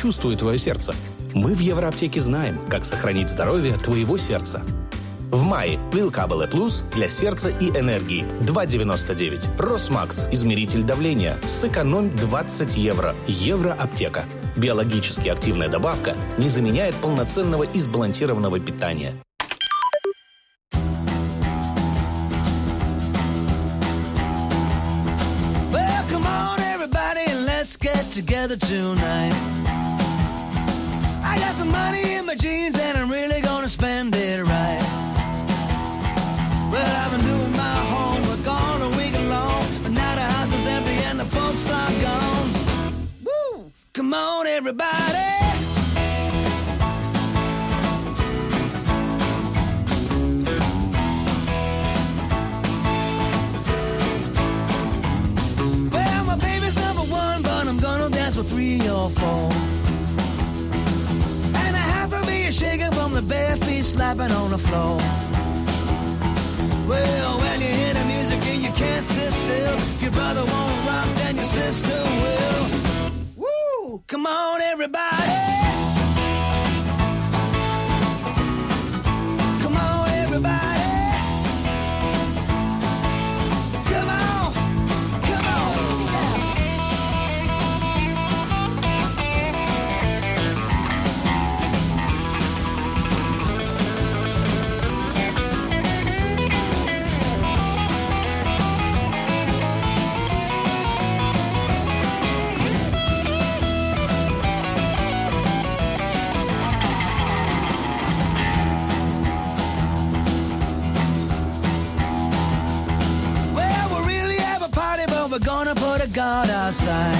чувствует твое сердце. Мы в Евроаптеке знаем, как сохранить здоровье твоего сердца. В мае Вилкабеле Плюс для сердца и энергии 2,99. Росмакс измеритель давления. Сэкономь 20 евро. Евроаптека. Биологически активная добавка не заменяет полноценного и сбалансированного питания. Well, on, let's get together tonight. Come on, everybody. Well, my baby's number one, but I'm gonna dance for three or four. And the house will be shaking from the bare feet slapping on the floor. Well, when you hear the music and you can't sit still, if your brother won't rock, then your sister will. Come on, everybody. Outside.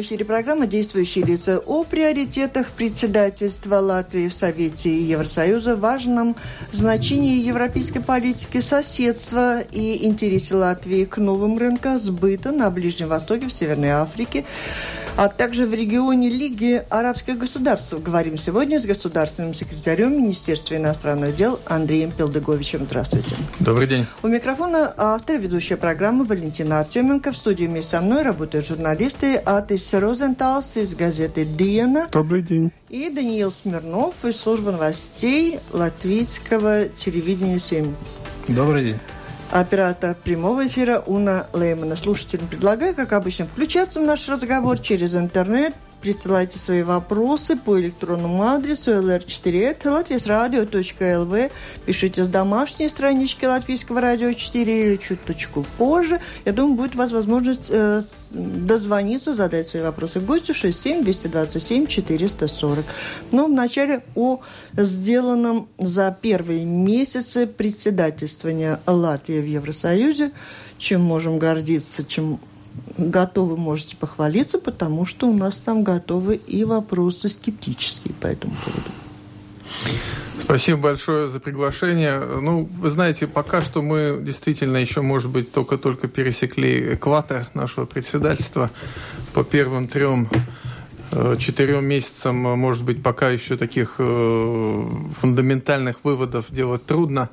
В эфире программа «Действующие лица» о приоритетах председательства Латвии в Совете Евросоюза, важном значении европейской политики соседства и интересе Латвии к новым рынкам сбыта на Ближнем Востоке, в Северной Африке, а также в регионе Лиги арабских государств. Говорим сегодня с государственным секретарем Министерства иностранных дел Андреем Пелдыговичем. Здравствуйте. Добрый день. У микрофона автор ведущая программы Валентина Артеменко. В студии вместе со мной работают журналисты Атис Розенталс из газеты «Диана» Добрый день. и Даниил Смирнов из службы новостей латвийского телевидения «7». Добрый день. Оператор прямого эфира Уна Леймана. Слушателям предлагаю, как обычно, включаться в наш разговор через интернет присылайте свои вопросы по электронному адресу lr4 латвийсрадио.лв. Пишите с домашней странички Латвийского радио 4 или чуточку позже. Я думаю, будет у вас возможность э, дозвониться, задать свои вопросы гостю 67 227 440. Но вначале о сделанном за первые месяцы председательствования Латвии в Евросоюзе, чем можем гордиться, чем готовы можете похвалиться, потому что у нас там готовы и вопросы скептические по этому поводу. Спасибо большое за приглашение. Ну, вы знаете, пока что мы действительно еще, может быть, только-только пересекли экватор нашего председательства. По первым трем э, четырем месяцам, может быть, пока еще таких э, фундаментальных выводов делать трудно.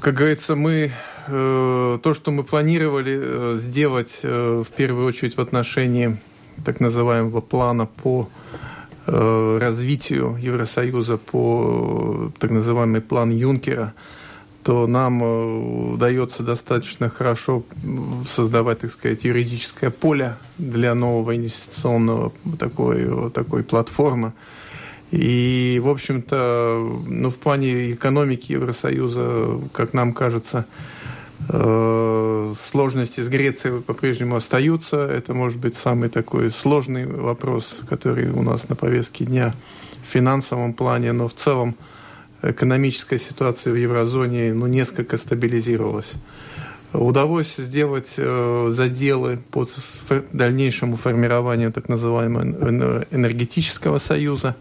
Как говорится, мы э, то, что мы планировали сделать в первую очередь в отношении так называемого плана по Э, развитию Евросоюза по так называемый план Юнкера, то нам э, удается достаточно хорошо создавать, так сказать, юридическое поле для нового инвестиционного такой, такой платформы. И, в общем-то, ну, в плане экономики Евросоюза, как нам кажется, Э, сложности с Грецией по-прежнему остаются. Это может быть самый такой сложный вопрос, который у нас на повестке дня в финансовом плане, но в целом экономическая ситуация в еврозоне ну, несколько стабилизировалась. Удалось сделать э, заделы по дальнейшему формированию так называемого энергетического союза.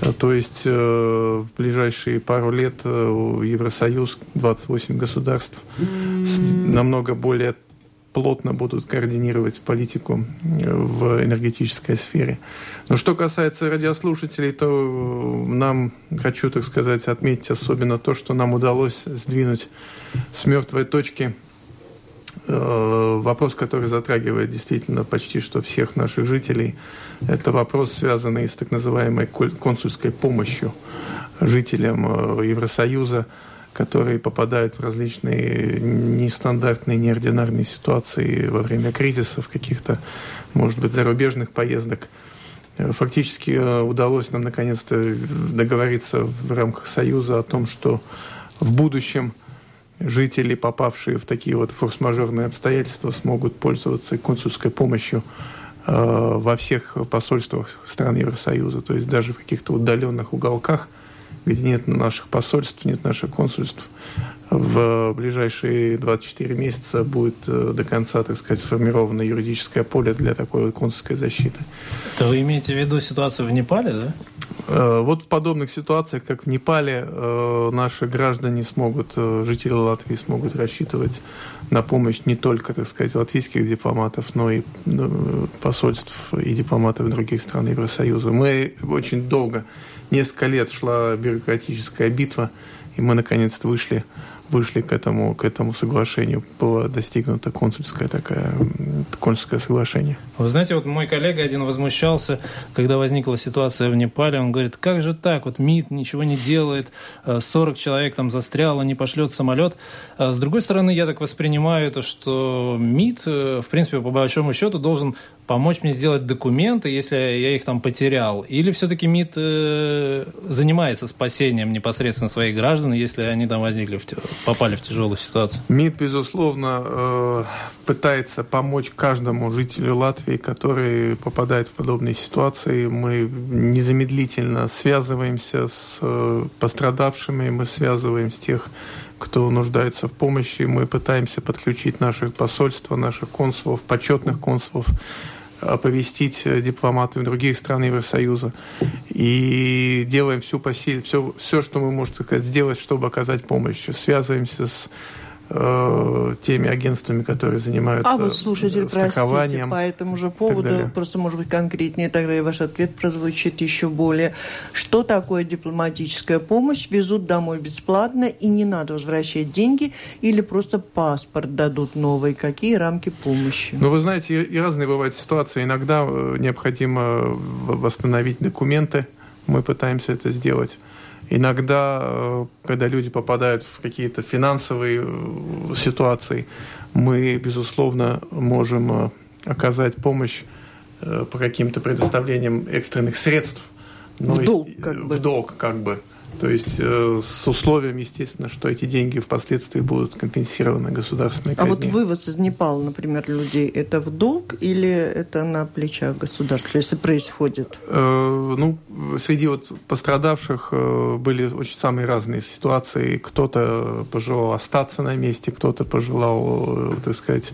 Э, то есть э, в ближайшие пару лет э, Евросоюз, 28 государств, намного более плотно будут координировать политику в энергетической сфере. Но что касается радиослушателей, то нам, хочу так сказать, отметить особенно то, что нам удалось сдвинуть с мертвой точки вопрос, который затрагивает действительно почти что всех наших жителей, это вопрос, связанный с так называемой консульской помощью жителям э, Евросоюза, которые попадают в различные нестандартные, неординарные ситуации во время кризисов, каких-то, может быть, зарубежных поездок. Э, фактически удалось нам наконец-то договориться в рамках Союза о том, что в будущем – жители, попавшие в такие вот форс-мажорные обстоятельства, смогут пользоваться консульской помощью э, во всех посольствах стран Евросоюза, то есть даже в каких-то удаленных уголках, где нет наших посольств, нет наших консульств, в ближайшие 24 месяца будет э, до конца, так сказать, сформировано юридическое поле для такой вот консульской защиты. Это вы имеете в виду ситуацию в Непале, да? Э, вот в подобных ситуациях, как в Непале, э, наши граждане смогут, жители Латвии смогут рассчитывать на помощь не только, так сказать, латвийских дипломатов, но и посольств и дипломатов других стран Евросоюза. Мы очень долго, несколько лет шла бюрократическая битва, и мы наконец-то вышли вышли к этому, к этому соглашению. Было достигнуто консульское такое, консульское соглашение. Вы знаете, вот мой коллега один возмущался, когда возникла ситуация в Непале. Он говорит, как же так? Вот МИД ничего не делает, 40 э, человек там застряло, не пошлет самолет. А с другой стороны, я так воспринимаю это, что МИД, э, в принципе, по большому счету, должен помочь мне сделать документы, если я их там потерял? Или все-таки МИД э, занимается спасением непосредственно своих граждан, если они там возникли, в, попали в тяжелую ситуацию? МИД, безусловно, э, пытается помочь каждому жителю Латвии, который попадает в подобные ситуации. Мы незамедлительно связываемся с э, пострадавшими, мы связываем с тех, кто нуждается в помощи. Мы пытаемся подключить наших посольства, наших консулов, почетных консулов оповестить э, дипломатов других стран Евросоюза. И делаем всю по силе, все, все, что мы можем сказать, сделать, чтобы оказать помощь. Связываемся с теми агентствами, которые занимаются А вот слушатель, простите, по этому же поводу, просто, может быть, конкретнее, тогда и ваш ответ прозвучит еще более. Что такое дипломатическая помощь? Везут домой бесплатно, и не надо возвращать деньги, или просто паспорт дадут новый? Какие рамки помощи? Ну, вы знаете, и разные бывают ситуации. Иногда э, необходимо восстановить документы. Мы пытаемся это сделать. Иногда, э, когда люди попадают в какие-то финансовые э, ситуации, мы, безусловно, можем э, оказать помощь по каким-то предоставлениям экстренных средств. Но в долг, как бы. В долг, как бы. То есть э, с условием, естественно, что эти деньги впоследствии будут компенсированы государственной казне. А вот вывоз из Непала, например, людей, это в долг или это на плечах государства, если происходит? Э, ну, среди вот пострадавших э, были очень самые разные ситуации. Кто-то пожелал остаться на месте, кто-то пожелал, э, так сказать,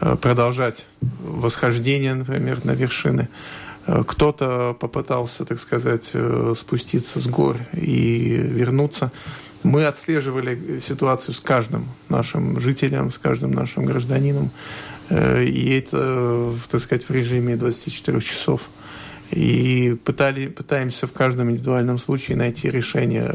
э, продолжать восхождение, например, на вершины. Э, кто-то попытался, так сказать, э, спуститься с гор и вернуться. Мы отслеживали ситуацию с каждым нашим жителем, с каждым нашим гражданином. Э, и это, так сказать, в режиме 24 часов. И пытали, пытаемся в каждом индивидуальном случае найти решение,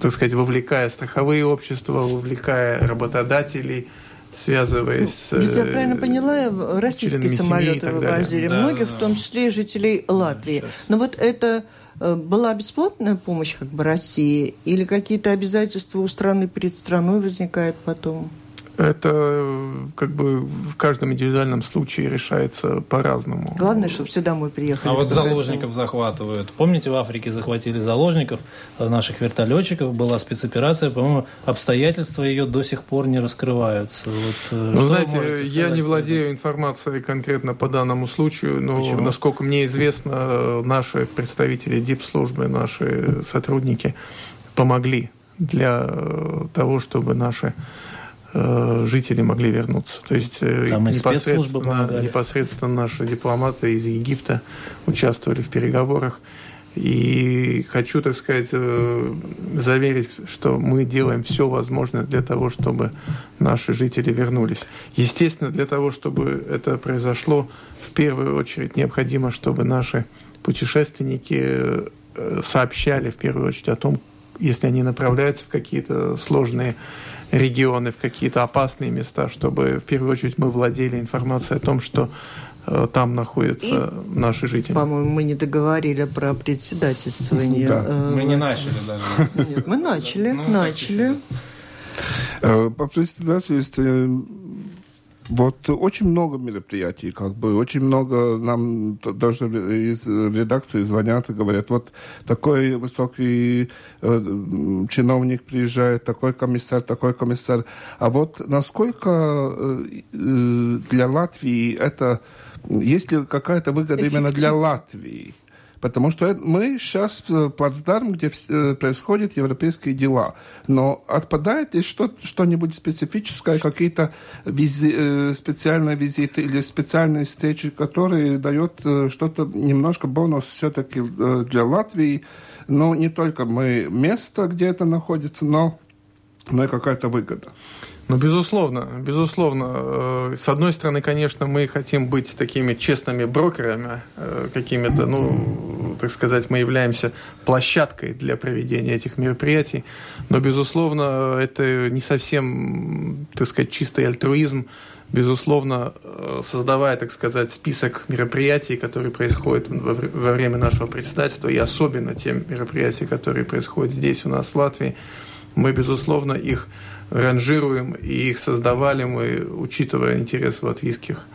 так сказать, вовлекая страховые общества, вовлекая работодателей – связываясь ну, Если я правильно поняла, российские самолеты вывозили, да, многих, да. в том числе и жителей Латвии. Сейчас. Но вот это э, была бесплатная помощь как бы России или какие-то обязательства у страны перед страной возникают потом? Это как бы в каждом индивидуальном случае решается по-разному. Главное, чтобы все домой приехали. А вот заложников захватывают. Помните, в Африке захватили заложников, э, наших вертолетчиков, была спецоперация, по-моему, обстоятельства ее до сих пор не раскрываются. Вот, э, ну, знаете, я не владею информацией конкретно по данному случаю, но, Почему? насколько мне известно, наши представители дипслужбы, наши сотрудники помогли для э, того, чтобы наши Э, жители могли вернуться. То есть э, Там непосредственно, непосредственно наши дипломаты из Египта участвовали в переговорах. И хочу, так сказать, э, заверить, что мы делаем все возможное для того, чтобы наши жители вернулись. Естественно, для того, чтобы это произошло, в первую очередь необходимо, чтобы наши путешественники сообщали в первую очередь о том, если они направляются в какие-то сложные регионы, в какие-то опасные места, чтобы в первую очередь мы владели информацией о том, что э, там находятся И, наши жители. По-моему, мы не договорили про председательствование. Да. Э, мы не начали даже. Нет, мы начали, ну, начали. Э, по председательству вот очень много мероприятий, как бы очень много нам даже из редакции звонят и говорят, вот такой высокий э, чиновник приезжает, такой комиссар, такой комиссар. А вот насколько э, э для Латвии это, есть ли какая-то выгода Эффектив... именно для Латвии? Потому что мы сейчас плацдарм, где э, происходят европейские дела. Но отпадает ли что, что-нибудь специфическое, какие-то визи, э, специальные визиты или специальные встречи, которые дают э, что-то немножко бонус все-таки для Латвии? Но не только мы место, где это находится, но, но и какая-то выгода. Ну, безусловно, безусловно. Э, с одной стороны, конечно, мы хотим быть такими честными брокерами, э, какими-то, ну, так сказать, мы являемся площадкой для проведения этих мероприятий, но, безусловно, это не совсем, так сказать, чистый альтруизм, безусловно, э, создавая, так сказать, список мероприятий, которые происходят во время нашего председательства, и особенно те мероприятия, которые происходят здесь у нас в Латвии, мы, безусловно, их ранжируем, и их создавали мы, учитывая интересы латвийских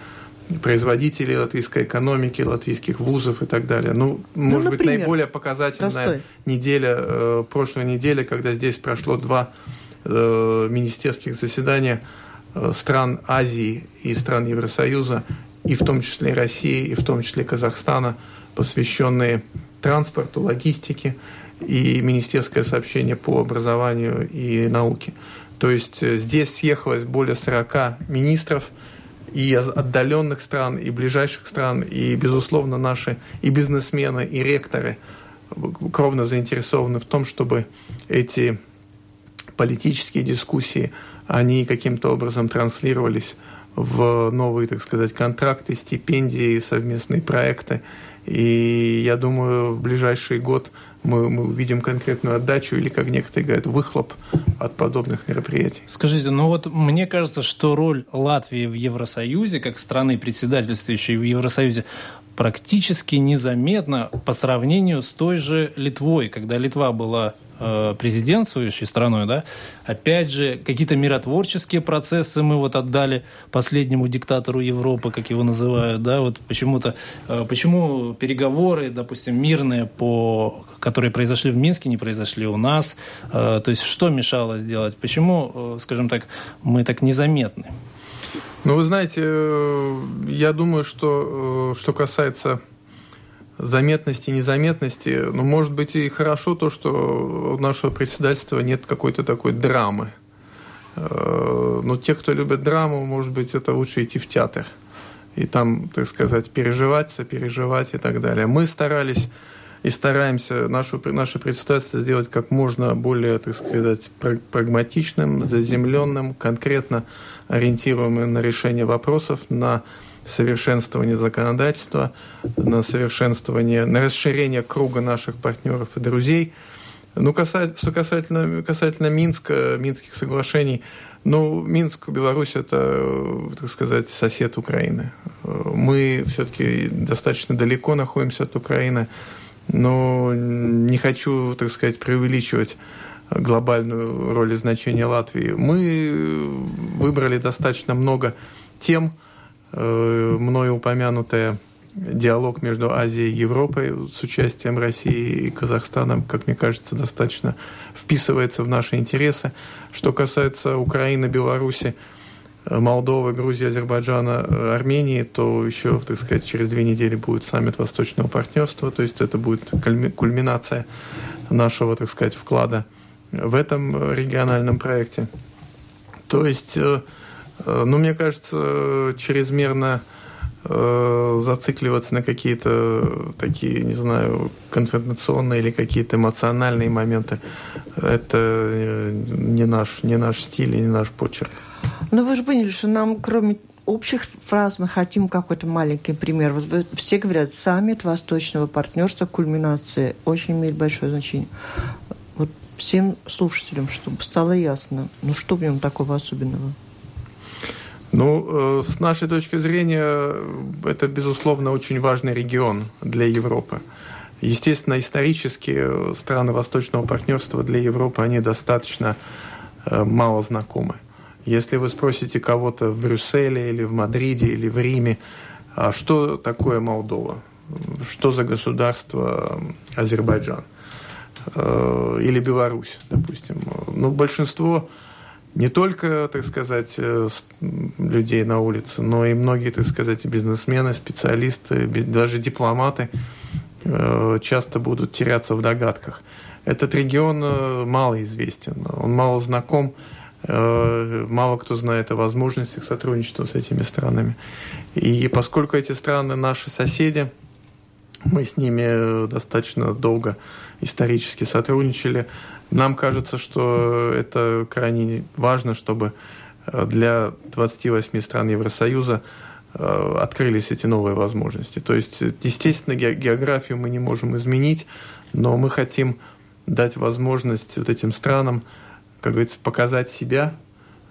производителей латвийской экономики, латвийских вузов и так далее. Ну, ну может например, быть, наиболее показательная простой. неделя, э, прошлая неделя, когда здесь прошло два э, министерских заседания э, стран Азии и стран Евросоюза, и в том числе России, и в том числе Казахстана, посвященные транспорту, логистике и министерское сообщение по образованию и науке. То есть э, здесь съехалось более 40 министров и отдаленных стран, и ближайших стран, и, безусловно, наши и бизнесмены, и ректоры кровно заинтересованы в том, чтобы эти политические дискуссии, они каким-то образом транслировались в новые, так сказать, контракты, стипендии, совместные проекты. И я думаю, в ближайший год мы, мы увидим конкретную отдачу или, как некоторые говорят, выхлоп от подобных мероприятий. Скажите, ну вот мне кажется, что роль Латвии в Евросоюзе, как страны, председательствующей в Евросоюзе, практически незаметна по сравнению с той же Литвой, когда Литва была президентствующей страной, да, опять же, какие-то миротворческие процессы мы вот отдали последнему диктатору Европы, как его называют, да, вот почему-то, э, почему переговоры, допустим, мирные, по, которые произошли в Минске, не произошли у нас, э, то есть что мешало сделать, почему, скажем так, мы так незаметны? Ну, вы знаете, я думаю, что что касается заметности, незаметности. Ну, может быть, и хорошо то, что у нашего председательства нет какой-то такой драмы. Э, но те, кто любит драму, может быть, это лучше идти в театр. И там, так сказать, переживать, сопереживать и так далее. Мы старались и стараемся нашу, наше председательство сделать как можно более, так сказать, прагматичным, заземленным, конкретно ориентируемым на решение вопросов, на совершенствование законодательства, на совершенствование, на расширение круга наших партнеров и друзей. Ну, касательно, что касательно, касательно Минска, Минских соглашений, ну, Минск, Беларусь – это, так сказать, сосед Украины. Мы все-таки достаточно далеко находимся от Украины, но не хочу, так сказать, преувеличивать глобальную роль и значение Латвии. Мы выбрали достаточно много тем, мною упомянутая диалог между Азией и Европой с участием России и Казахстана, как мне кажется, достаточно вписывается в наши интересы. Что касается Украины, Беларуси, Молдовы, Грузии, Азербайджана, э, Армении, то еще, так сказать, через две недели будет саммит Восточного партнерства, то есть это будет кульминация нашего, так сказать, вклада в этом региональном проекте. То есть э, Э, ну, мне кажется, чрезмерно э, зацикливаться на какие-то такие, не знаю, конфронтационные или какие-то эмоциональные моменты, это э, не наш, не наш стиль и не наш почерк. Но вы же поняли, что нам, кроме общих фраз, мы хотим какой-то маленький пример. Вот все говорят, саммит Восточного партнерства, кульминация, очень имеет большое значение. Вот всем слушателям, чтобы стало ясно, ну что в нем такого особенного? Ну, э, с нашей точки зрения, это, безусловно, очень важный регион для Европы. Естественно, исторически э, страны Восточного партнерства для Европы, они достаточно э, мало знакомы. Если вы спросите кого-то в Брюсселе или в Мадриде или в Риме, а что такое Молдова? Что за государство Азербайджан? Или Беларусь, допустим. Ну, большинство не только, так сказать, э, людей на улице, но и многие, так сказать, бизнесмены, специалисты, даже дипломаты э, часто будут теряться в догадках. Этот регион э, мало известен, он мало знаком, мало кто знает о возможностях сотрудничества с этими странами. И поскольку эти страны наши соседи, мы с ними достаточно долго исторически сотрудничали, нам кажется, что это крайне важно, чтобы э, для 28 стран Евросоюза э, открылись эти новые возможности. То есть, естественно, географию мы не можем изменить, но мы хотим дать возможность вот этим странам, как говорится, показать себя,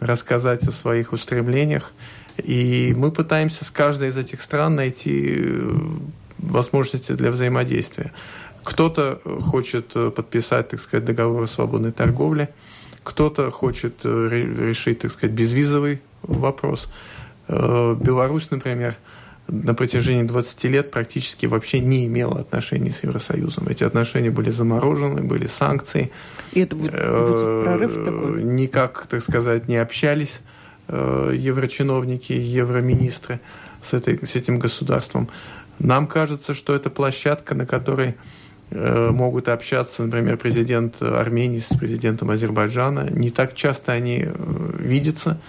рассказать о своих устремлениях. И мы пытаемся с каждой из этих стран найти э, возможности для взаимодействия. Кто-то э, хочет э, подписать, так сказать, договор о свободной торговле, кто-то хочет э, решить, так сказать, безвизовый вопрос. Беларусь, например, на протяжении 20 лет практически вообще не имела отношений с Евросоюзом. Эти отношения были заморожены, были санкции. И это будет, будет прорыв такой? Никак, так сказать, не общались еврочиновники, евроминистры с, этой, с этим государством. Нам кажется, что это площадка, на которой могут общаться, например, президент Армении с президентом Азербайджана. Не так часто они э, видятся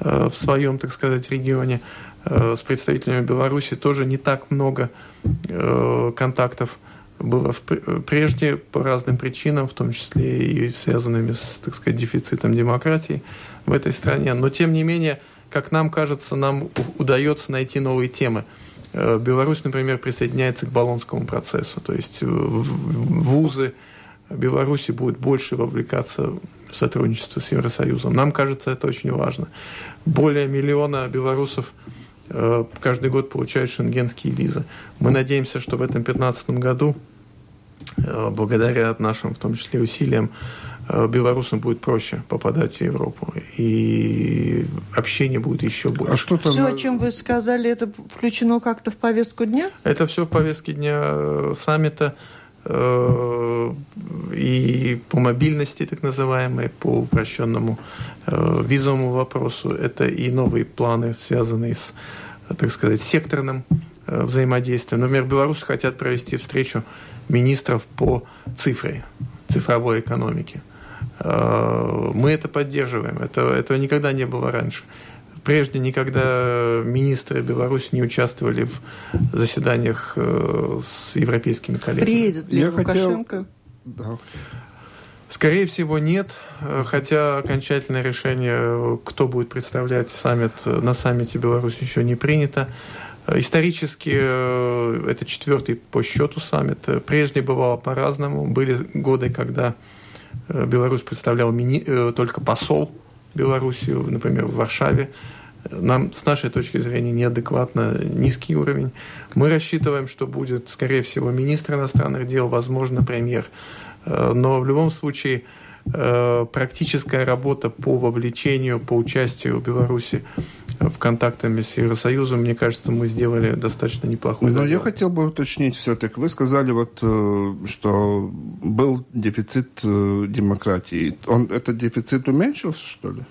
э, в своем, так сказать, регионе. С представителями Беларуси тоже не так много контактов было прежде по разным причинам, в том числе и связанными с, так сказать, дефицитом демократии в этой стране. Но, тем не менее, как нам кажется, нам удается найти новые темы – Э, Беларусь, например, присоединяется к Болонскому процессу, то есть э, вузы Беларуси будут больше вовлекаться в сотрудничество с Евросоюзом. Нам кажется, это очень важно. Более миллиона белорусов э, каждый год получают шенгенские визы. Мы надеемся, что в этом 2015 году э, благодаря нашим, в том числе, усилиям, э, белорусам будет проще попадать в Европу. И общение будет еще больше. А что Все, о чем вы сказали, это включено как-то в повестку дня? Это все в повестке дня саммита и по мобильности, так называемой, по упрощенному визовому вопросу. Это и новые планы, связанные с, так сказать, секторным взаимодействием. Например, белорусы хотят провести встречу министров по цифре, цифровой экономике. Э, мы это поддерживаем. Это, этого никогда не было раньше. Прежде никогда министры Беларуси не участвовали в заседаниях э, с европейскими коллегами. Приедет ли Я Лукашенко? Хотел... Да. Скорее всего, нет. Хотя окончательное решение, кто будет представлять саммит на саммите Беларуси, еще не принято. Исторически э, это четвертый по счету саммит. Прежде бывало по-разному. Были годы, когда Беларусь представлял мини... Э, только посол Беларуси, например, в Варшаве. Нам, с нашей точки зрения, неадекватно низкий уровень. Мы рассчитываем, что будет, скорее всего, министр иностранных дел, возможно, премьер. Но в любом случае практическая работа по вовлечению, по участию Беларуси в контактами с Евросоюзом, мне кажется, мы сделали достаточно неплохой Но я хотел бы уточнить все-таки. Вы сказали, вот, э, что был дефицит э, демократии. Он, этот дефицит уменьшился, что ли?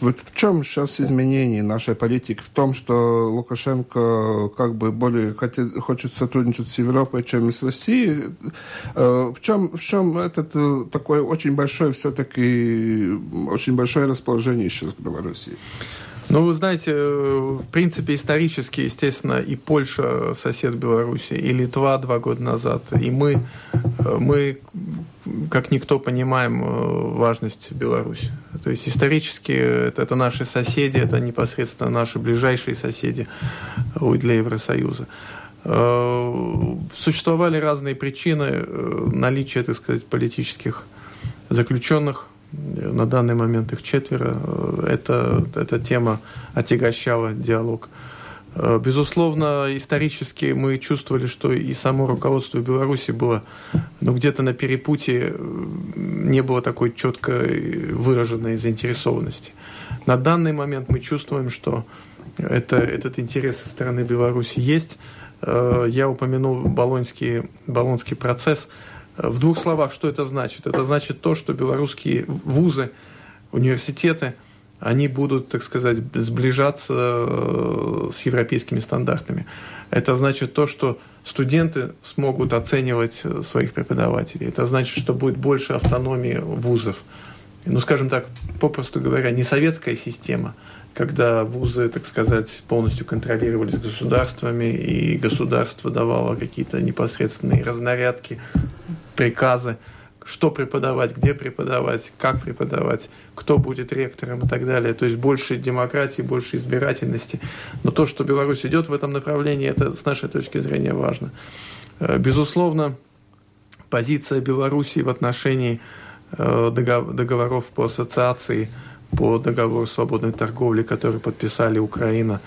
Вот в чем сейчас изменение нашей политики? В том, что Лукашенко как бы более хотит, хочет сотрудничать с Европой, чем с Россией. Э, в чем, в чем этот э, такое очень большое все-таки, очень большое расположение сейчас к Беларуси? Ну, вы знаете, э, в принципе, исторически, естественно, и Польша сосед Беларуси, и Литва два года назад, и мы, мы как никто понимаем э, важность Беларуси. То есть исторически это, это наши соседи, это непосредственно наши ближайшие соседи э, для Евросоюза. Э, существовали разные причины наличия, так сказать, политических заключенных. На данный момент их четверо. Это, эта тема отягощала диалог Э, безусловно, исторически мы чувствовали, что и само руководство Беларуси было ну, где-то на перепутье, э, не было такой четко выраженной заинтересованности. На данный момент мы чувствуем, что это, этот интерес со стороны Беларуси есть. Э, я упомянул Болонский, Болонский процесс. В двух словах, что это значит? Это значит то, что белорусские вузы, университеты – они будут, так сказать, сближаться э, с европейскими стандартами. Это значит то, что студенты смогут оценивать э, своих преподавателей. Это значит, что будет больше автономии вузов. Ну, скажем так, попросту говоря, не советская система, когда вузы, так сказать, полностью контролировались государствами, и государство давало какие-то непосредственные разнарядки, приказы – что преподавать, где преподавать, как преподавать, кто будет ректором и так далее. То есть больше демократии, больше избирательности. Но то, что Беларусь идет в этом направлении, это с нашей точки зрения важно. Э, безусловно, позиция Беларуси в отношении э, договоров по ассоциации, по договору свободной торговли, который подписали Украина,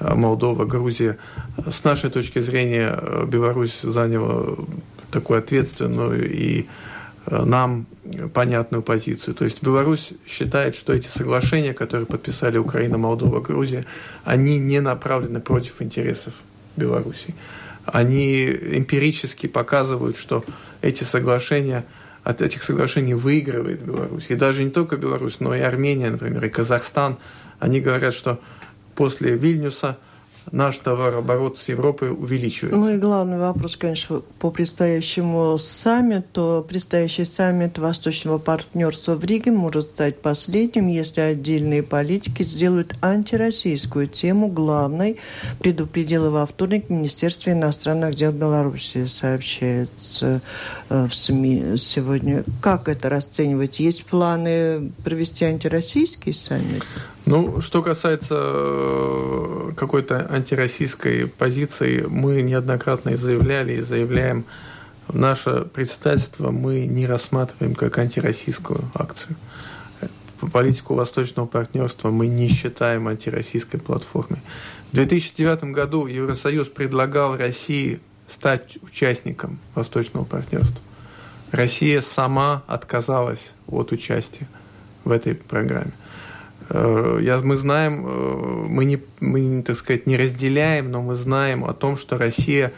э, Молдова, Грузия. С нашей точки зрения Беларусь заняла такую ответственную и нам понятную позицию. То есть Беларусь считает, что эти соглашения, которые подписали Украина, Молдова, Грузия, они не направлены против интересов Беларуси. Они эмпирически показывают, что эти соглашения, от этих соглашений выигрывает Беларусь. И даже не только Беларусь, но и Армения, например, и Казахстан. Они говорят, что после Вильнюса – наш товарооборот с Европой увеличивается. Ну и главный вопрос, конечно, по предстоящему саммиту. Предстоящий саммит Восточного партнерства в Риге может стать последним, если отдельные политики сделают антироссийскую тему главной, предупредила во вторник Министерство иностранных дел Беларуси, сообщается э, в СМИ сегодня. Как это расценивать? Есть планы провести антироссийский саммит? Ну, что касается э, какой-то антироссийской позиции, мы неоднократно и заявляли, и заявляем, наше представительство мы не рассматриваем как антироссийскую акцию. Политику восточного партнерства мы не считаем антироссийской платформой. В 2009 году Евросоюз предлагал России стать участником Восточного партнерства. Россия сама отказалась от участия в этой программе. Э, я, мы знаем, э, мы, не, мы, так сказать, не разделяем, но мы знаем о том, что Россия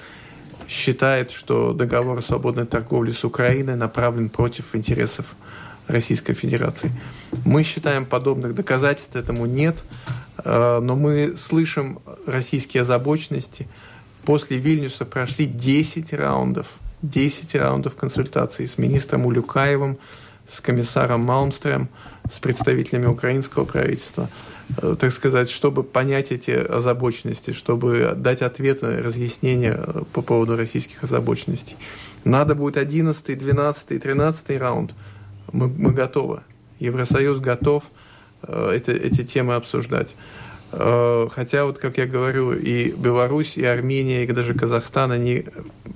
считает, что договор о свободной торговле с Украиной направлен против интересов Российской Федерации. Мы считаем, подобных доказательств этому нет, э, но мы слышим российские озабоченности. После Вильнюса прошли 10 раундов, 10 раундов консультаций с министром Улюкаевым, с комиссаром Малмстрем, с представителями украинского правительства, э, так сказать, чтобы понять эти озабоченности, чтобы дать ответы, разъяснения э, по поводу российских озабоченностей. Надо будет 11, 12, 13 раунд. Мы, мы готовы. Евросоюз готов э, эти, эти темы обсуждать. Э, хотя, вот как я говорю, и Беларусь, и Армения, и даже Казахстан, они,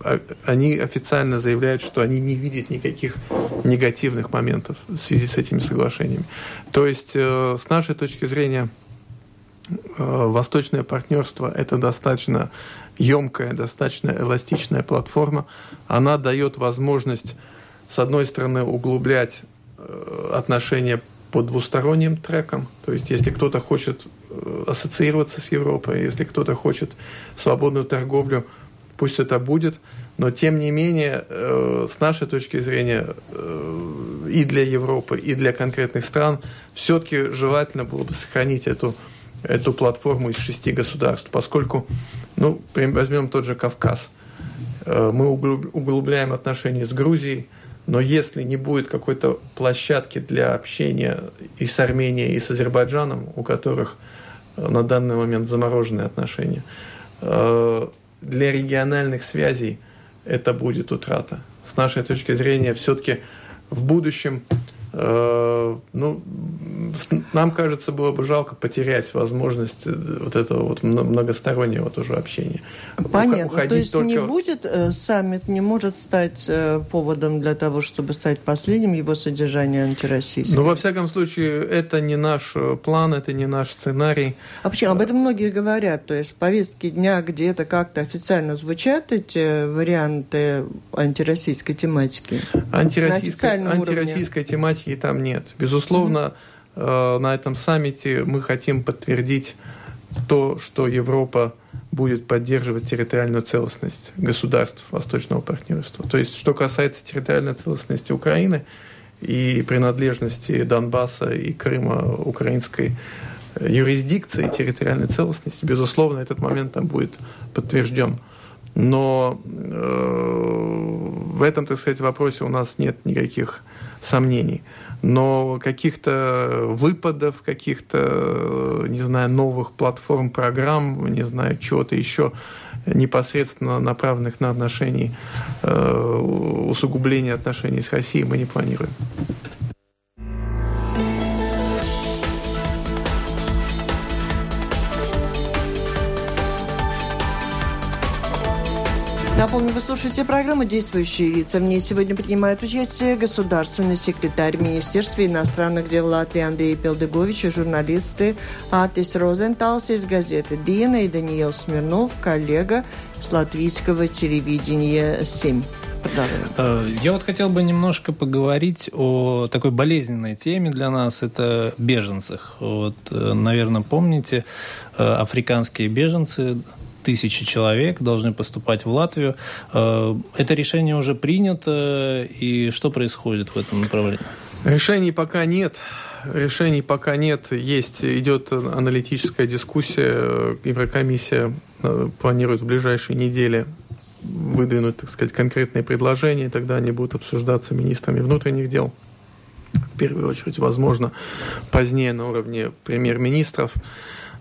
а, они официально заявляют, что они не видят никаких негативных моментов в связи с этими соглашениями. То есть, э, с нашей точки зрения, э, восточное партнерство – это достаточно емкая, достаточно эластичная платформа. Она дает возможность, с одной стороны, углублять отношения по двусторонним трекам. То есть, если кто-то хочет э, ассоциироваться с Европой, если кто-то хочет свободную торговлю, пусть это будет. Но, тем не менее, э, с нашей точки зрения, э, и для Европы, и для конкретных стран, все-таки желательно было бы сохранить эту, эту платформу из шести государств, поскольку, ну, возьмем тот же Кавказ. Мы углубляем отношения с Грузией, но если не будет какой-то площадки для общения и с Арменией, и с Азербайджаном, у которых э, на данный момент замороженные отношения, э, для региональных связей это будет утрата. С нашей точки зрения, все-таки в будущем ну, нам кажется, было бы жалко потерять возможность э, вот этого вот многостороннего тоже общения. Понятно. Уходить То есть только... не будет э, саммит, не может стать э, поводом для того, чтобы стать последним его содержание антироссийским? Ну, во всяком случае, это не наш э, план, это не наш сценарий. А почему? Об этом многие говорят. То есть в повестке дня где-то как-то официально звучат эти варианты антироссийской тематики? Антироссийской, антироссийской тематики и там нет. Безусловно, mm-hmm. на этом саммите мы хотим подтвердить то, что Европа будет поддерживать территориальную целостность государств Восточного партнерства. То есть, что касается территориальной целостности Украины и принадлежности Донбасса и Крыма украинской юрисдикции территориальной целостности, безусловно, этот момент там будет подтвержден. Но э, в этом, так сказать, вопросе у нас нет никаких сомнений. Но каких-то выпадов, каких-то, не знаю, новых платформ, программ, не знаю, чего-то еще непосредственно направленных на отношения, э, усугубление отношений с Россией мы не планируем. Напомню, вы слушаете программу «Действующие лица». В ней сегодня принимают участие государственный секретарь Министерства иностранных дел Латвии Андрей Пелдегович и журналисты Атис Розенталс из газеты «Дина» и Даниил Смирнов, коллега с латвийского телевидения «Семь». Э, я вот хотел бы немножко поговорить о такой болезненной теме для нас. Это беженцах. Вот, э, наверное, помните, э, африканские беженцы тысячи человек должны поступать в Латвию. Э, это решение уже принято, и что происходит в этом направлении? Решений пока нет. Решений пока нет. Есть, идет аналитическая дискуссия. Еврокомиссия э, планирует в ближайшие недели выдвинуть, так сказать, конкретные предложения, тогда они будут обсуждаться министрами внутренних дел. В первую очередь, возможно, позднее на уровне премьер-министров.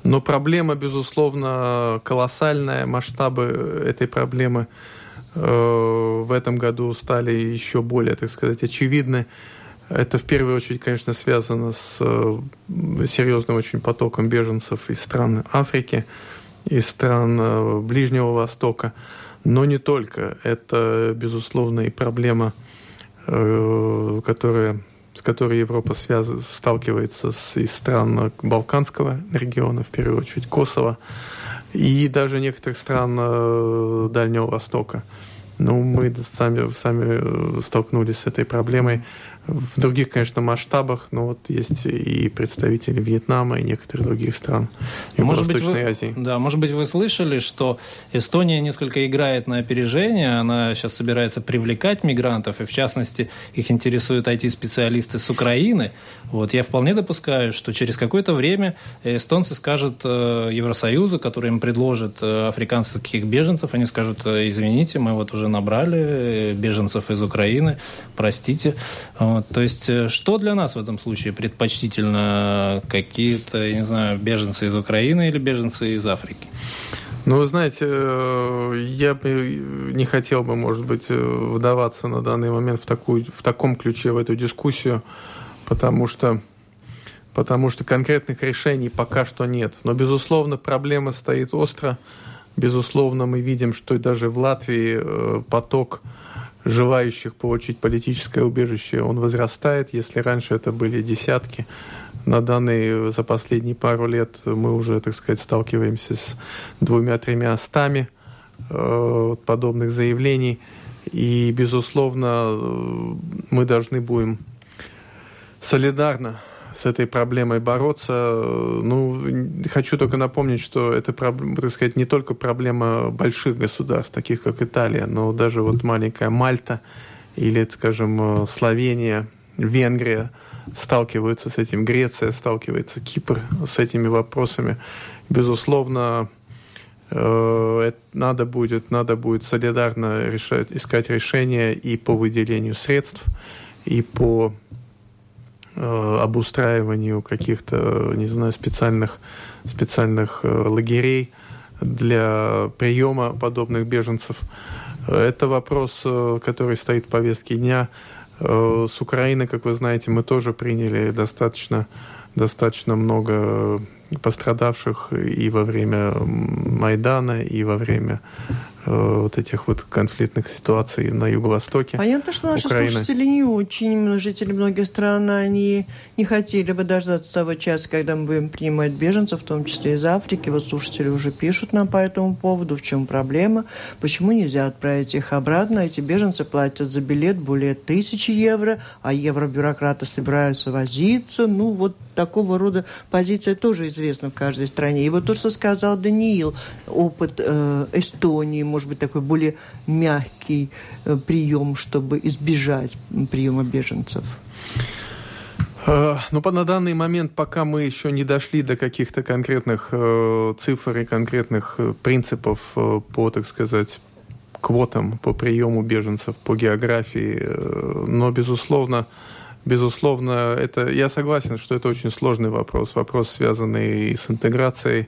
Но проблема, безусловно, колоссальная. Масштабы этой проблемы э, в этом году стали еще более, так сказать, очевидны. Это в первую очередь, конечно, связано с э, серьезным очень потоком беженцев из стран Африки, из стран э, Ближнего Востока. Но не только. Это, безусловно, и проблема, которая с которой Европа связ... сталкивается с, из стран Балканского региона, в первую очередь Косово. и даже некоторых стран э, Дальнего Востока. Ну, мы сами, сами столкнулись с этой проблемой в других, конечно, масштабах, но вот есть и представители Вьетнама и некоторых других стран Юго-Восточной Азии. Да, может быть, вы слышали, что Эстония несколько играет на опережение, она сейчас собирается привлекать мигрантов, и в частности, их интересуют IT-специалисты с Украины. Вот я вполне допускаю, что через какое-то время эстонцы скажут э, Евросоюзу, который им предложит э, африканских беженцев, они скажут, э, извините, мы вот уже набрали беженцев из Украины, простите. Вот, то есть, э, что для нас в этом случае предпочтительно? Какие-то, я не знаю, беженцы из Украины или беженцы из Африки? Ну, вы знаете, э, я бы не хотел бы, может быть, э, вдаваться на данный момент в, такую, в таком ключе в эту дискуссию, потому что, потому что конкретных решений пока что нет. Но, безусловно, проблема стоит остро. Безусловно, мы видим, что даже в Латвии поток желающих получить политическое убежище, он возрастает. Если раньше это были десятки, на данный, за последние пару лет мы уже, так сказать, сталкиваемся с двумя-тремя стами э, подобных заявлений. И, безусловно, э, мы должны будем солидарно с этой проблемой бороться. Ну, хочу только напомнить, что это, так сказать, не только проблема больших государств, таких как Италия, но даже вот маленькая Мальта или, скажем, Словения, Венгрия сталкиваются с этим, Греция сталкивается, Кипр с этими вопросами. Безусловно, э, надо будет, надо будет солидарно решать, искать решения и по выделению средств, и по Э, обустраиванию каких-то, не знаю, специальных, специальных э, лагерей для приема подобных беженцев. Это вопрос, э, который стоит в повестке дня. С Украины, как вы знаете, мы тоже приняли достаточно, достаточно много пострадавших и во время Майдана, и во время Э, вот этих вот конфликтных ситуаций на юго-востоке Понятно, что наши Украины. слушатели не очень, жители многих стран, они не хотели бы дождаться того часа, когда мы будем принимать беженцев, в том числе из Африки. Вот слушатели уже пишут нам по этому поводу, в чем проблема, почему нельзя отправить их обратно. Эти беженцы платят за билет более тысячи евро, а евробюрократы собираются возиться. Ну, вот такого рода позиция тоже известна в каждой стране. И вот то, что сказал Даниил, опыт э, Эстонии, может быть, такой более мягкий э, прием, чтобы избежать приема беженцев? Э, ну, на данный момент, пока мы еще не дошли до каких-то конкретных э, цифр и конкретных принципов по, так сказать, квотам по приему беженцев, по географии, но, безусловно, безусловно, это, я согласен, что это очень сложный вопрос, вопрос, связанный с интеграцией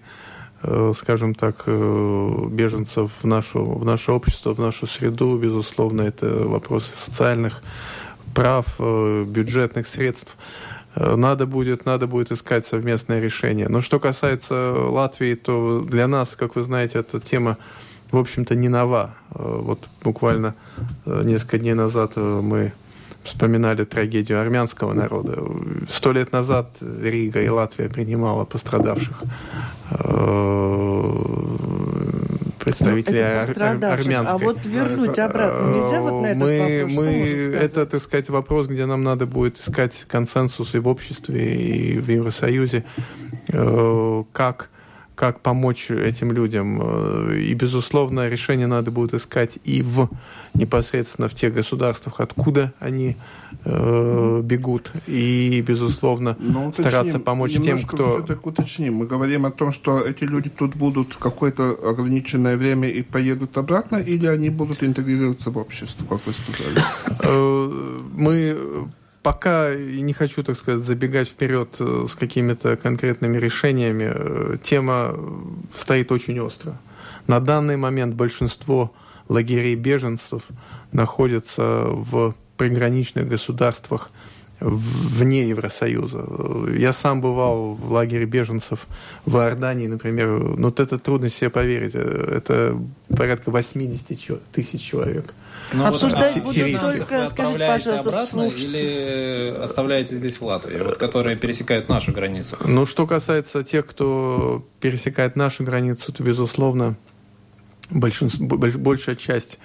скажем так, э, беженцев в, нашу, в наше общество, в нашу среду. Безусловно, это вопросы социальных прав, э, бюджетных средств. Надо будет, надо будет искать совместное решение. Но что касается Латвии, то для нас, как вы знаете, эта тема, в общем-то, не нова. Вот буквально несколько дней назад мы вспоминали трагедию армянского народа. Сто лет назад Рига и Латвия принимала пострадавших э, представителей ну, ар- армянской. А вот вернуть обратно нельзя вот на этот мы, вопрос? Мы, это, так сказать, вопрос, где нам надо будет искать консенсус и в обществе, и в Евросоюзе, э, как как помочь этим людям. Э, и, безусловно, решение надо будет искать и в непосредственно в тех государствах, откуда они э, бегут, и, безусловно, Но ну, стараться помочь тем, кто... Так уточним. Мы говорим о том, что эти люди тут будут какое-то ограниченное время и поедут обратно, или они будут интегрироваться в общество, как вы сказали? Э, мы пока не хочу, так сказать, забегать вперед э, с какими-то конкретными решениями. Э, тема стоит очень остро. На данный момент большинство лагерей беженцев находятся в приграничных государствах вне Евросоюза. Я сам бывал в лагере беженцев в Иордании, например. Ну, вот это трудно себе поверить. Это порядка 80 тысяч человек. Но Ну, Обсуждать вот, а, будут сирийцев только, вы скажите, пожалуйста, обратно слушайте. Или оставляете здесь в Латвии, вот, которые пересекают нашу границу? Ну, что касается тех, кто пересекает нашу границу, то, безусловно, большинство, больш- большая часть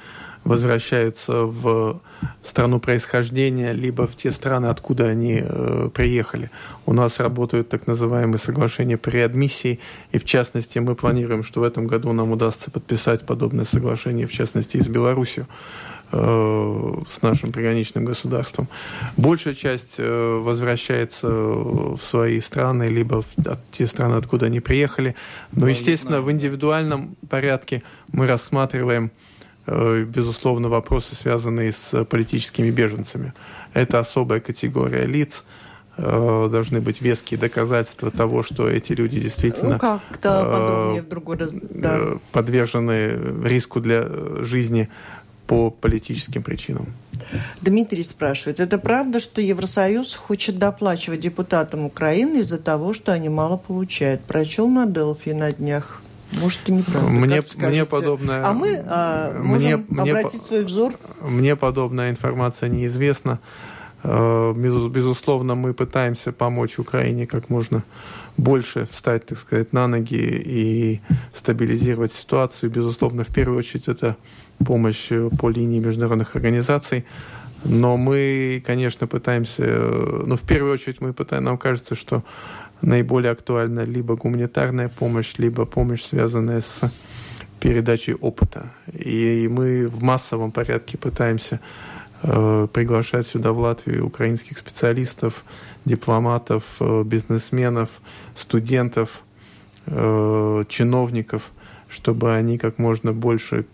возвращаются в страну происхождения, либо в те страны, откуда они э, приехали. У нас работают так называемые соглашения при адмиссии, и в частности мы планируем, что в этом году нам удастся подписать подобное соглашение, в частности, и с Беларусью э, с нашим приграничным государством. Большая часть э, возвращается в свои страны, либо в те страны, откуда они приехали. Но, естественно, в индивидуальном порядке мы рассматриваем, э, безусловно, вопросы, связанные с политическими беженцами. Это особая категория лиц. Э, Должны быть веские доказательства того, что эти люди действительно Ну, как-то э, подробнее в другой раз. Да. э, подвержены риску для э, жизни по политическим причинам. Дмитрий спрашивает, это правда, что Евросоюз хочет доплачивать депутатам Украины из-за того, что они мало получают? Прочел на Делфи на днях. Может, и неправда. Мне- как скажете. мне подобное- А мы а, мне- можем мне обратить по- свой взор. Мне подобная информация неизвестна. Э, безу- Безусловно, мы пытаемся помочь Украине как можно больше встать, так сказать, на ноги и стабилизировать ситуацию. Безусловно, в первую очередь это помощь э, по линии международных организаций. Но мы, конечно, пытаемся, э, ну, в первую очередь мы пытаемся, нам кажется, что наиболее актуальна либо гуманитарная помощь, либо помощь, связанная с передачей опыта. И мы в массовом порядке пытаемся э, приглашать сюда, в Латвию, украинских специалистов, дипломатов, э, бизнесменов, студентов, э, чиновников, чтобы они как можно больше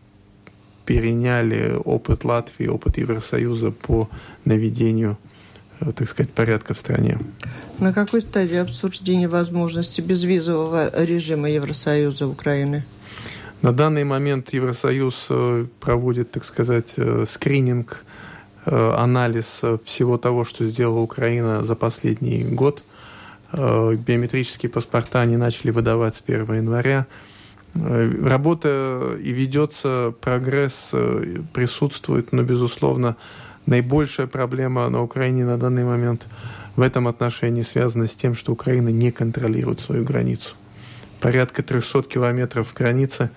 переняли опыт Латвии, опыт Евросоюза по наведению, э, так сказать, порядка в стране. На какой стадии обсуждения возможности безвизового режима Евросоюза Украины? На данный момент Евросоюз э, проводит, так сказать, э, скрининг, анализ всего того, что сделала Украина за последний год. Биометрические паспорта они начали выдавать с 1 января. Э, Работа и ведется, прогресс э, присутствует, но, безусловно, наибольшая проблема на Украине на данный момент в этом отношении связана с тем, что Украина не контролирует свою границу. Порядка 300 километров границы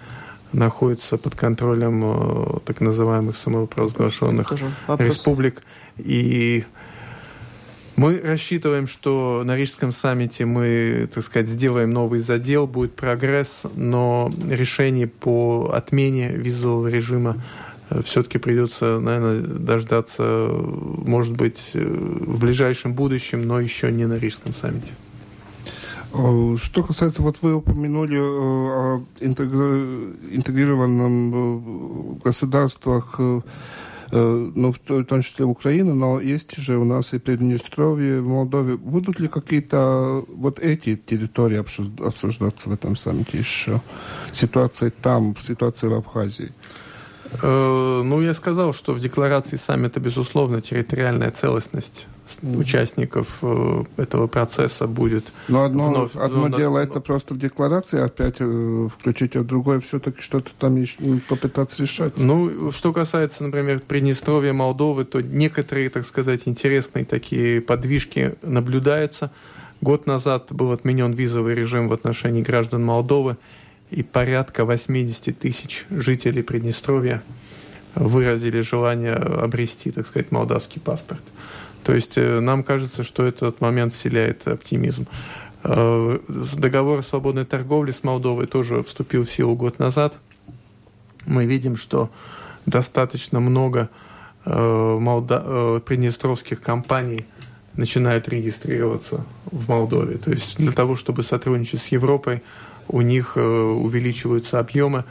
находится под контролем э, так называемых самопровозглашенных республик. И мы рассчитываем, что на Рижском саммите мы, так сказать, сделаем новый задел, будет прогресс, но решение по отмене визового режима все-таки придется, наверное, дождаться, э, может быть, э, в ближайшем будущем, но еще не на Рижском саммите. Э, Что касается, вот вы упомянули э, о интегри- интегрированном э, государствах, э, э, ну, в то- в том числе Украина, но есть же у нас и Приднестровье, в Молдове. Будут ли какие-то вот эти территории обсуж- обсуждаться в этом саммите еще? Ситуация там, ситуация в Абхазии. Э, Ну, я сказал, что в декларации саммита, безусловно, территориальная целостность участников э, этого процесса будет. Но одно, Вновь, одно вновь, дело это просто в декларации опять э, включить, а другое все-таки что-то там попытаться решать. Ну, что касается, например, Приднестровья, Молдовы, то некоторые, так сказать, интересные такие подвижки наблюдаются. Год назад был отменен визовый режим в отношении граждан Молдовы, и порядка 80 тысяч жителей Приднестровья выразили желание обрести, так сказать, молдавский паспорт. То есть э, нам кажется, что этот момент вселяет оптимизм. Э, Договор о свободной торговле с Молдовой тоже вступил в силу год назад. Мы видим, что достаточно много э, молда- приднестровских компаний начинают регистрироваться в Молдове. То есть для того, чтобы сотрудничать с Европой, у них э, увеличиваются объемы.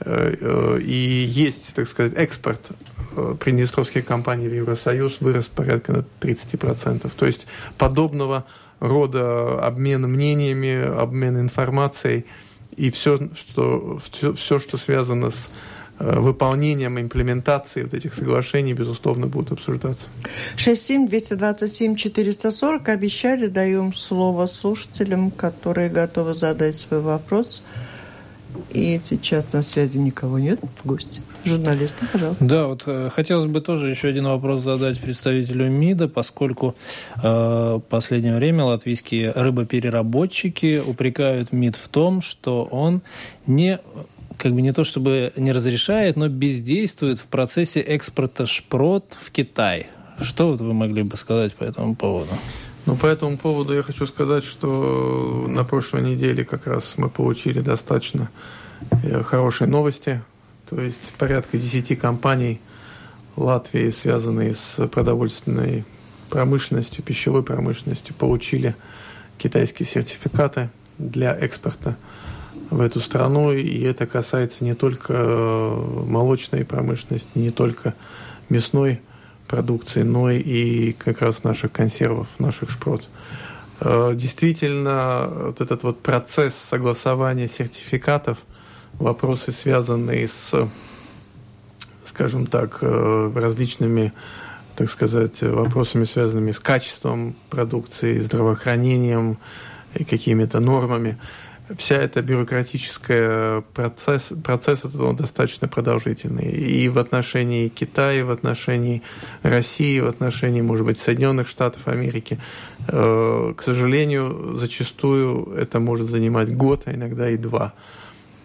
Э, э, И есть, так сказать, экспорт приднестровских компаний в Евросоюз вырос порядка на 30%. То есть подобного рода обмен мнениями, обмен информацией и все, что, все, все, что связано с выполнением, имплементацией вот этих соглашений, безусловно, будут обсуждаться. 67-227-440. Обещали, даем слово слушателям, которые готовы задать свой вопрос. И сейчас на связи никого нет, гости. Журналисты, пожалуйста. Да, вот э, хотелось бы тоже еще один вопрос задать представителю МИДа, поскольку э, в последнее время латвийские рыбопереработчики упрекают МИД в том, что он не как бы не то чтобы не разрешает, но бездействует в процессе экспорта шпрот в Китай. Что вот вы могли бы сказать по этому поводу? Ну, по этому поводу я хочу сказать, что на прошлой неделе как раз мы получили достаточно э, хорошие новости. То есть порядка 10 компаний Латвии, связанные с продовольственной промышленностью, пищевой промышленностью, получили китайские сертификаты для экспорта в эту страну. И это касается не только э, молочной промышленности, не только мясной продукции, но и как раз наших консервов, наших шпрот. Э, действительно, вот этот вот процесс согласования сертификатов, вопросы, связанные с, скажем так, э, различными, так сказать, вопросами, связанными с качеством продукции, здравоохранением и какими-то нормами, вся эта бюрократическая процесс, процесс этот достаточно продолжительный. И в отношении Китая, и в отношении России, в отношении, может быть, Соединенных Штатов Америки. Э, к сожалению, зачастую это может занимать год, а иногда и два.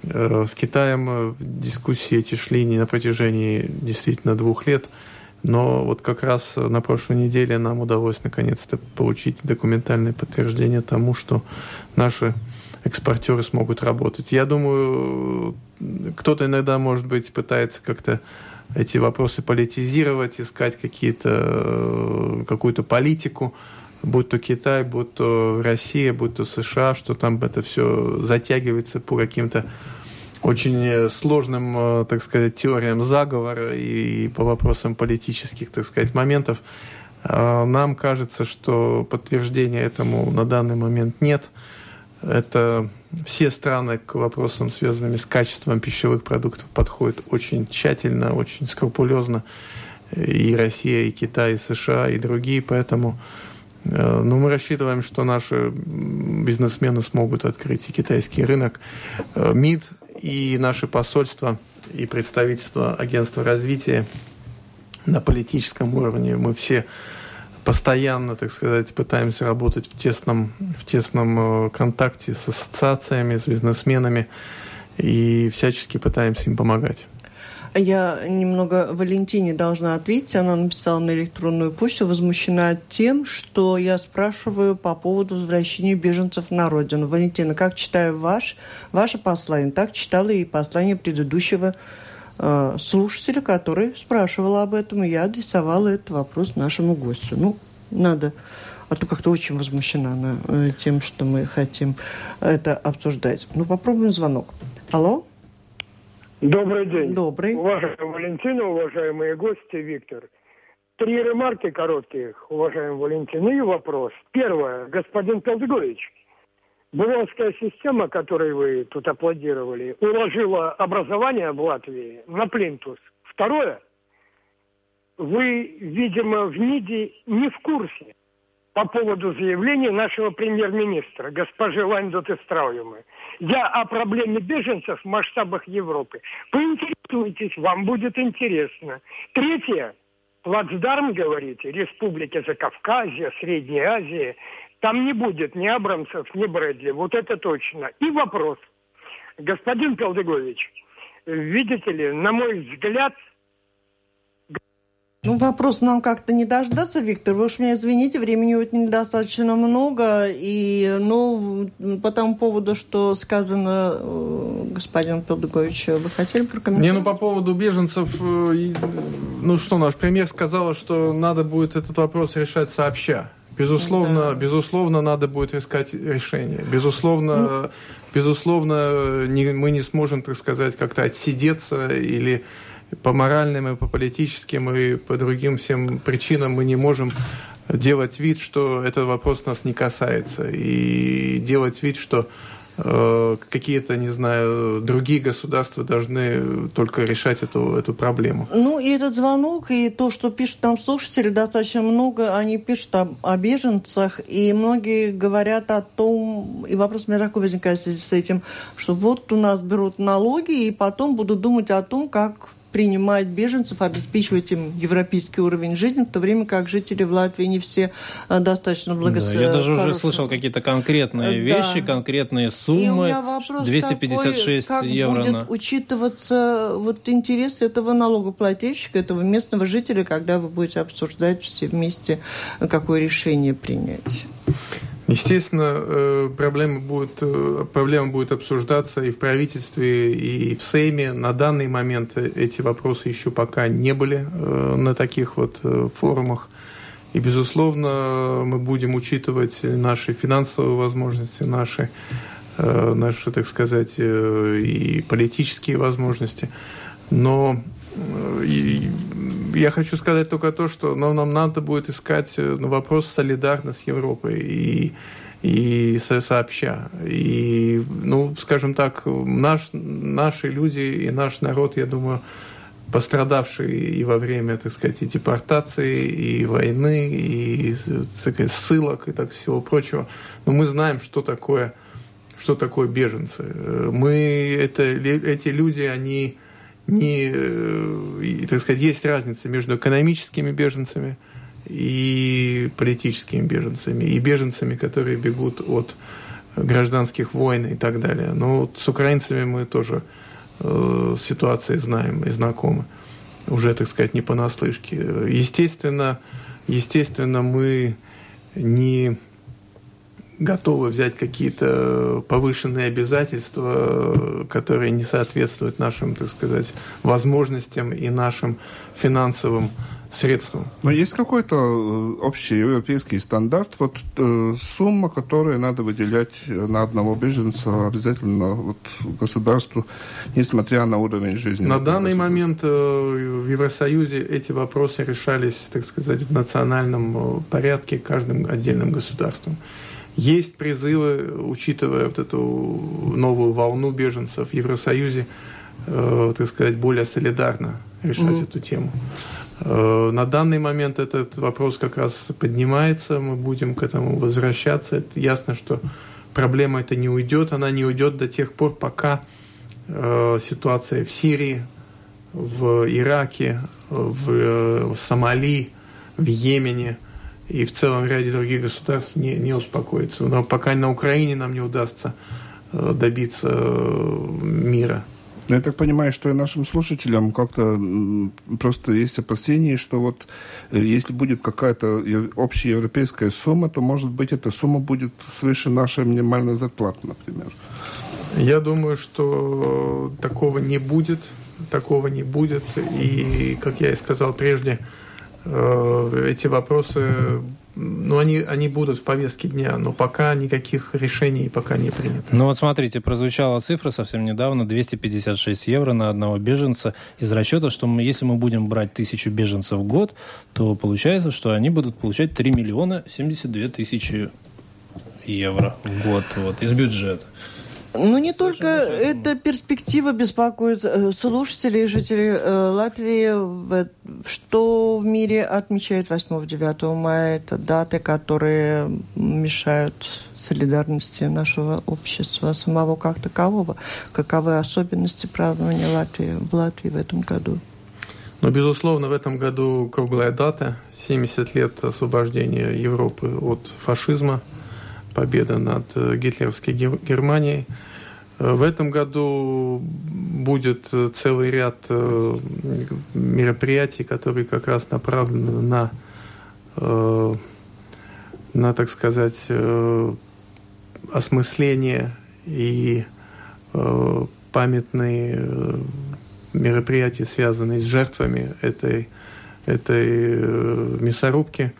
Э, с Китаем э, дискуссии эти шли не на протяжении действительно двух лет, но вот как раз на прошлой неделе нам удалось наконец-то получить документальное подтверждение тому, что наши экспортеры смогут работать. Я думаю, кто-то иногда, может быть, пытается как-то эти вопросы политизировать, искать какие-то, э, какую-то политику, будь то Китай, будь то Россия, будь то США, что там это все затягивается по каким-то очень сложным, э, так сказать, теориям заговора и по вопросам политических, так сказать, моментов. А нам кажется, что подтверждения этому на данный момент нет – это все страны к вопросам, связанным с качеством пищевых продуктов, подходят очень тщательно, очень скрупулезно. И Россия, и Китай, и США, и другие. Поэтому э, ну, мы рассчитываем, что наши бизнесмены смогут открыть и китайский рынок. Э, МИД и наши посольства и представительства агентства развития на политическом уровне мы все постоянно, так сказать, пытаемся работать в тесном, в тесном э, контакте с ассоциациями, с бизнесменами и всячески пытаемся им помогать. Я немного Валентине должна ответить. Она написала на электронную почту, возмущена тем, что я спрашиваю по поводу возвращения беженцев на родину. Валентина, как читаю ваш, ваше послание, так читала и послание предыдущего э, слушателя, который спрашивал об этом, и я адресовала этот вопрос нашему гостю. Ну, надо, а то как-то очень возмущена она э, тем, что мы хотим это обсуждать. Ну, попробуем звонок. Алло? Добрый день. Добрый. Уважаемая Валентина, уважаемые гости, Виктор. Три ремарки коротких, уважаемый Валентин, и вопрос. Первое. Господин Пелдыгович, Булонская система, которой вы тут аплодировали, уложила образование в Латвии на плинтус. Второе, вы, видимо, в МИДе не в курсе по поводу заявления нашего премьер-министра, госпожи Лайндот Истраумы. Я о проблеме беженцев в масштабах Европы. Поинтересуйтесь, вам будет интересно. Третье. Плацдарм, говорите, Республики Закавказья, Средняя Азия. Там не будет ни Абрамсов, ни Брэдли. Вот это точно. И вопрос. Господин Колдыгович, видите ли, на мой взгляд, ну, вопрос нам как-то не дождаться, Виктор. Вы уж меня извините, времени вот недостаточно много. И, ну, по тому поводу, что сказано э, господин Пелдугович, вы хотели прокомментировать? Не, ну, по поводу беженцев, э, ну, что наш премьер сказал, что надо будет этот вопрос решать сообща. Безусловно, да. безусловно, надо будет искать решение. Безусловно, ну, безусловно, не, мы не сможем, так сказать, как-то отсидеться или по моральным и по политическим и по другим всем причинам мы не можем делать вид, что этот вопрос нас не касается, и делать вид, что какие-то, не знаю, другие государства должны только решать эту, эту проблему. Ну, и этот звонок, и то, что пишут там слушатели, достаточно много, они пишут о, о беженцах, и многие говорят о том, и вопрос у меня такой возникает в связи с этим, что вот у нас берут налоги, и потом будут думать о том, как принимать беженцев, обеспечивать им европейский уровень жизни, в то время как жители в Латвии не все э, достаточно благословенны. Да, я даже уже слышал какие-то конкретные да. вещи, конкретные суммы. И у меня вопрос 256 такой, как евро. будет на... учитываться вот интерес этого налогоплательщика, этого местного жителя, когда вы будете обсуждать все вместе, какое решение принять? Естественно, э, проблема будет, э, проблема будет обсуждаться и в правительстве, и в Сейме. На данный момент эти вопросы еще пока не были э, на таких вот форумах. И, безусловно, мы будем учитывать наши финансовые возможности, наши, наши так сказать, и политические возможности. Но я хочу сказать только то, что ну, нам надо будет искать э, ну, вопрос солидарно с Европой и, и со, сообща. И, ну, скажем так, наш, наши люди и наш народ, я думаю, пострадавшие и во время, так сказать, и депортации, и войны, и сказать, ссылок, и так всего прочего. Но мы знаем, что такое, что такое беженцы. Мы, это, эти люди, они не, э, так сказать, есть разница между экономическими беженцами и политическими беженцами, и беженцами, которые бегут от гражданских войн и так далее. Но вот с украинцами мы тоже э, ситуации знаем и знакомы. Уже, так сказать, не понаслышке. Естественно, естественно, мы не готовы взять какие-то повышенные обязательства, которые не соответствуют нашим, так сказать, возможностям и нашим финансовым средствам. Но есть какой-то э, общий европейский стандарт, вот э, сумма, которую надо выделять на одного беженца обязательно вот, государству, несмотря на уровень жизни. На данный момент э, в Евросоюзе эти вопросы решались, так сказать, в национальном э, порядке каждым отдельным государством. Есть призывы, учитывая вот эту новую волну беженцев в Евросоюзе, э, так сказать, более солидарно решать mm-hmm. эту тему. Э, на данный момент этот вопрос как раз поднимается, мы будем к этому возвращаться. Это ясно, что проблема эта не уйдет, она не уйдет до тех пор, пока э, ситуация в Сирии, в Ираке, в, э, в Сомали, в Йемене – и в целом ряде других государств не, не успокоится. Но пока на Украине нам не удастся э, добиться э, мира. Я так понимаю, что и нашим слушателям как-то просто есть опасения, что вот э, если будет какая-то общая европейская сумма, то, может быть, эта сумма будет свыше нашей минимальной зарплаты, например. Я думаю, что такого не будет. Такого не будет. И, как я и сказал прежде, эти вопросы, ну, они, они будут в повестке дня, но пока никаких решений пока не принято. Ну вот смотрите, прозвучала цифра совсем недавно, 256 евро на одного беженца из расчета, что мы, если мы будем брать тысячу беженцев в год, то получается, что они будут получать 3 миллиона 72 тысячи евро в год вот, из бюджета. Ну, не только эта перспектива беспокоит э, слушателей и жителей э, Латвии, что в мире отмечают 8-9 мая. Это даты, которые мешают солидарности нашего общества самого как такового. Каковы особенности празднования Латвии в Латвии в этом году? Ну, безусловно, в этом году круглая дата. 70 лет освобождения Европы от фашизма – победа над э, гитлеровской Германией. Э, в этом году будет э, целый ряд мероприятий, которые как раз направлены на, на так сказать, осмысление и памятные мероприятия, связанные с жертвами этой, этой мясорубки.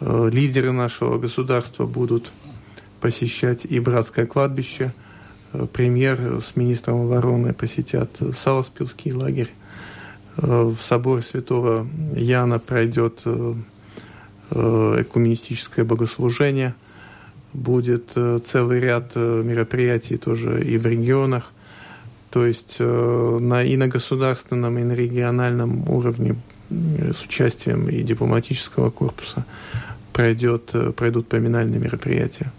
Лидеры нашего государства будут посещать и братское кладбище. Э, премьер с министром обороны посетят Саласпилский лагерь. Э, в собор святого Яна пройдет э, экуменистическое богослужение. будет э, целый ряд э, мероприятий тоже и в регионах. То есть э, на, и на государственном, и на региональном уровне с участием и дипломатического корпуса пройдет, пройдут поминальные мероприятия.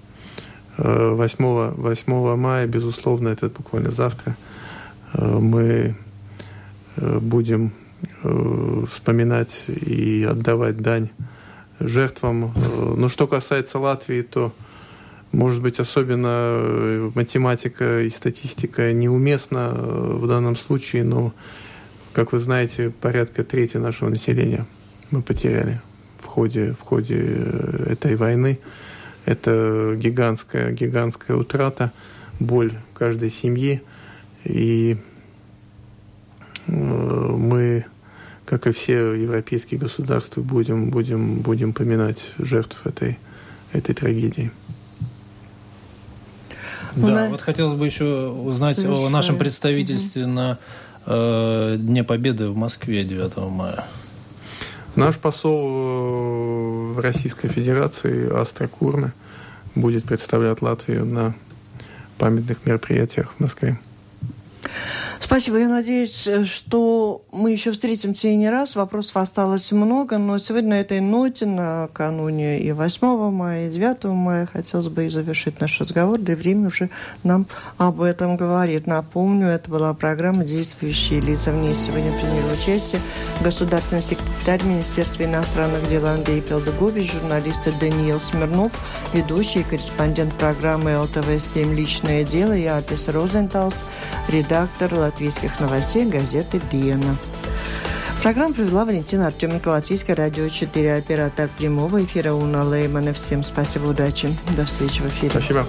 8, 8 мая, безусловно, это буквально завтра, мы будем вспоминать и отдавать дань жертвам. Но что касается Латвии, то может быть, особенно э, математика и статистика неуместна э, в данном случае, но, как вы знаете, порядка трети нашего населения мы потеряли в ходе, в ходе э, этой войны. Это гигантская, гигантская утрата, боль каждой семьи. И мы, как и все европейские государства, будем, будем, будем поминать жертв этой, этой трагедии. Да, на... вот хотелось бы еще узнать Совершенно. о нашем представительстве угу. на э, Дне Победы в Москве 9 мая. Наш посол э, в Российской Федерации Астра Курна будет представлять Латвию на памятных мероприятиях в Москве. Спасибо. Я надеюсь, что мы еще встретимся и не раз. Вопросов осталось много, но сегодня на этой ноте, накануне и 8 мая, и 9 мая, хотелось бы и завершить наш разговор, да и время уже нам об этом говорит. Напомню, это была программа «Действующие лица». В ней сегодня приняли участие государственный секретарь Министерства иностранных дел Андрей Пелдогович, журналисты Даниил Смирнов, ведущий и корреспондент программы ЛТВ-7 «Личное дело» и Атис Розенталс, редактор латвийских новостей газеты «Диена». Программу провела Валентина Артеменко, Латвийское радио 4, оператор прямого эфира Уна Леймана. Всем спасибо, удачи. До встречи в эфире. Спасибо.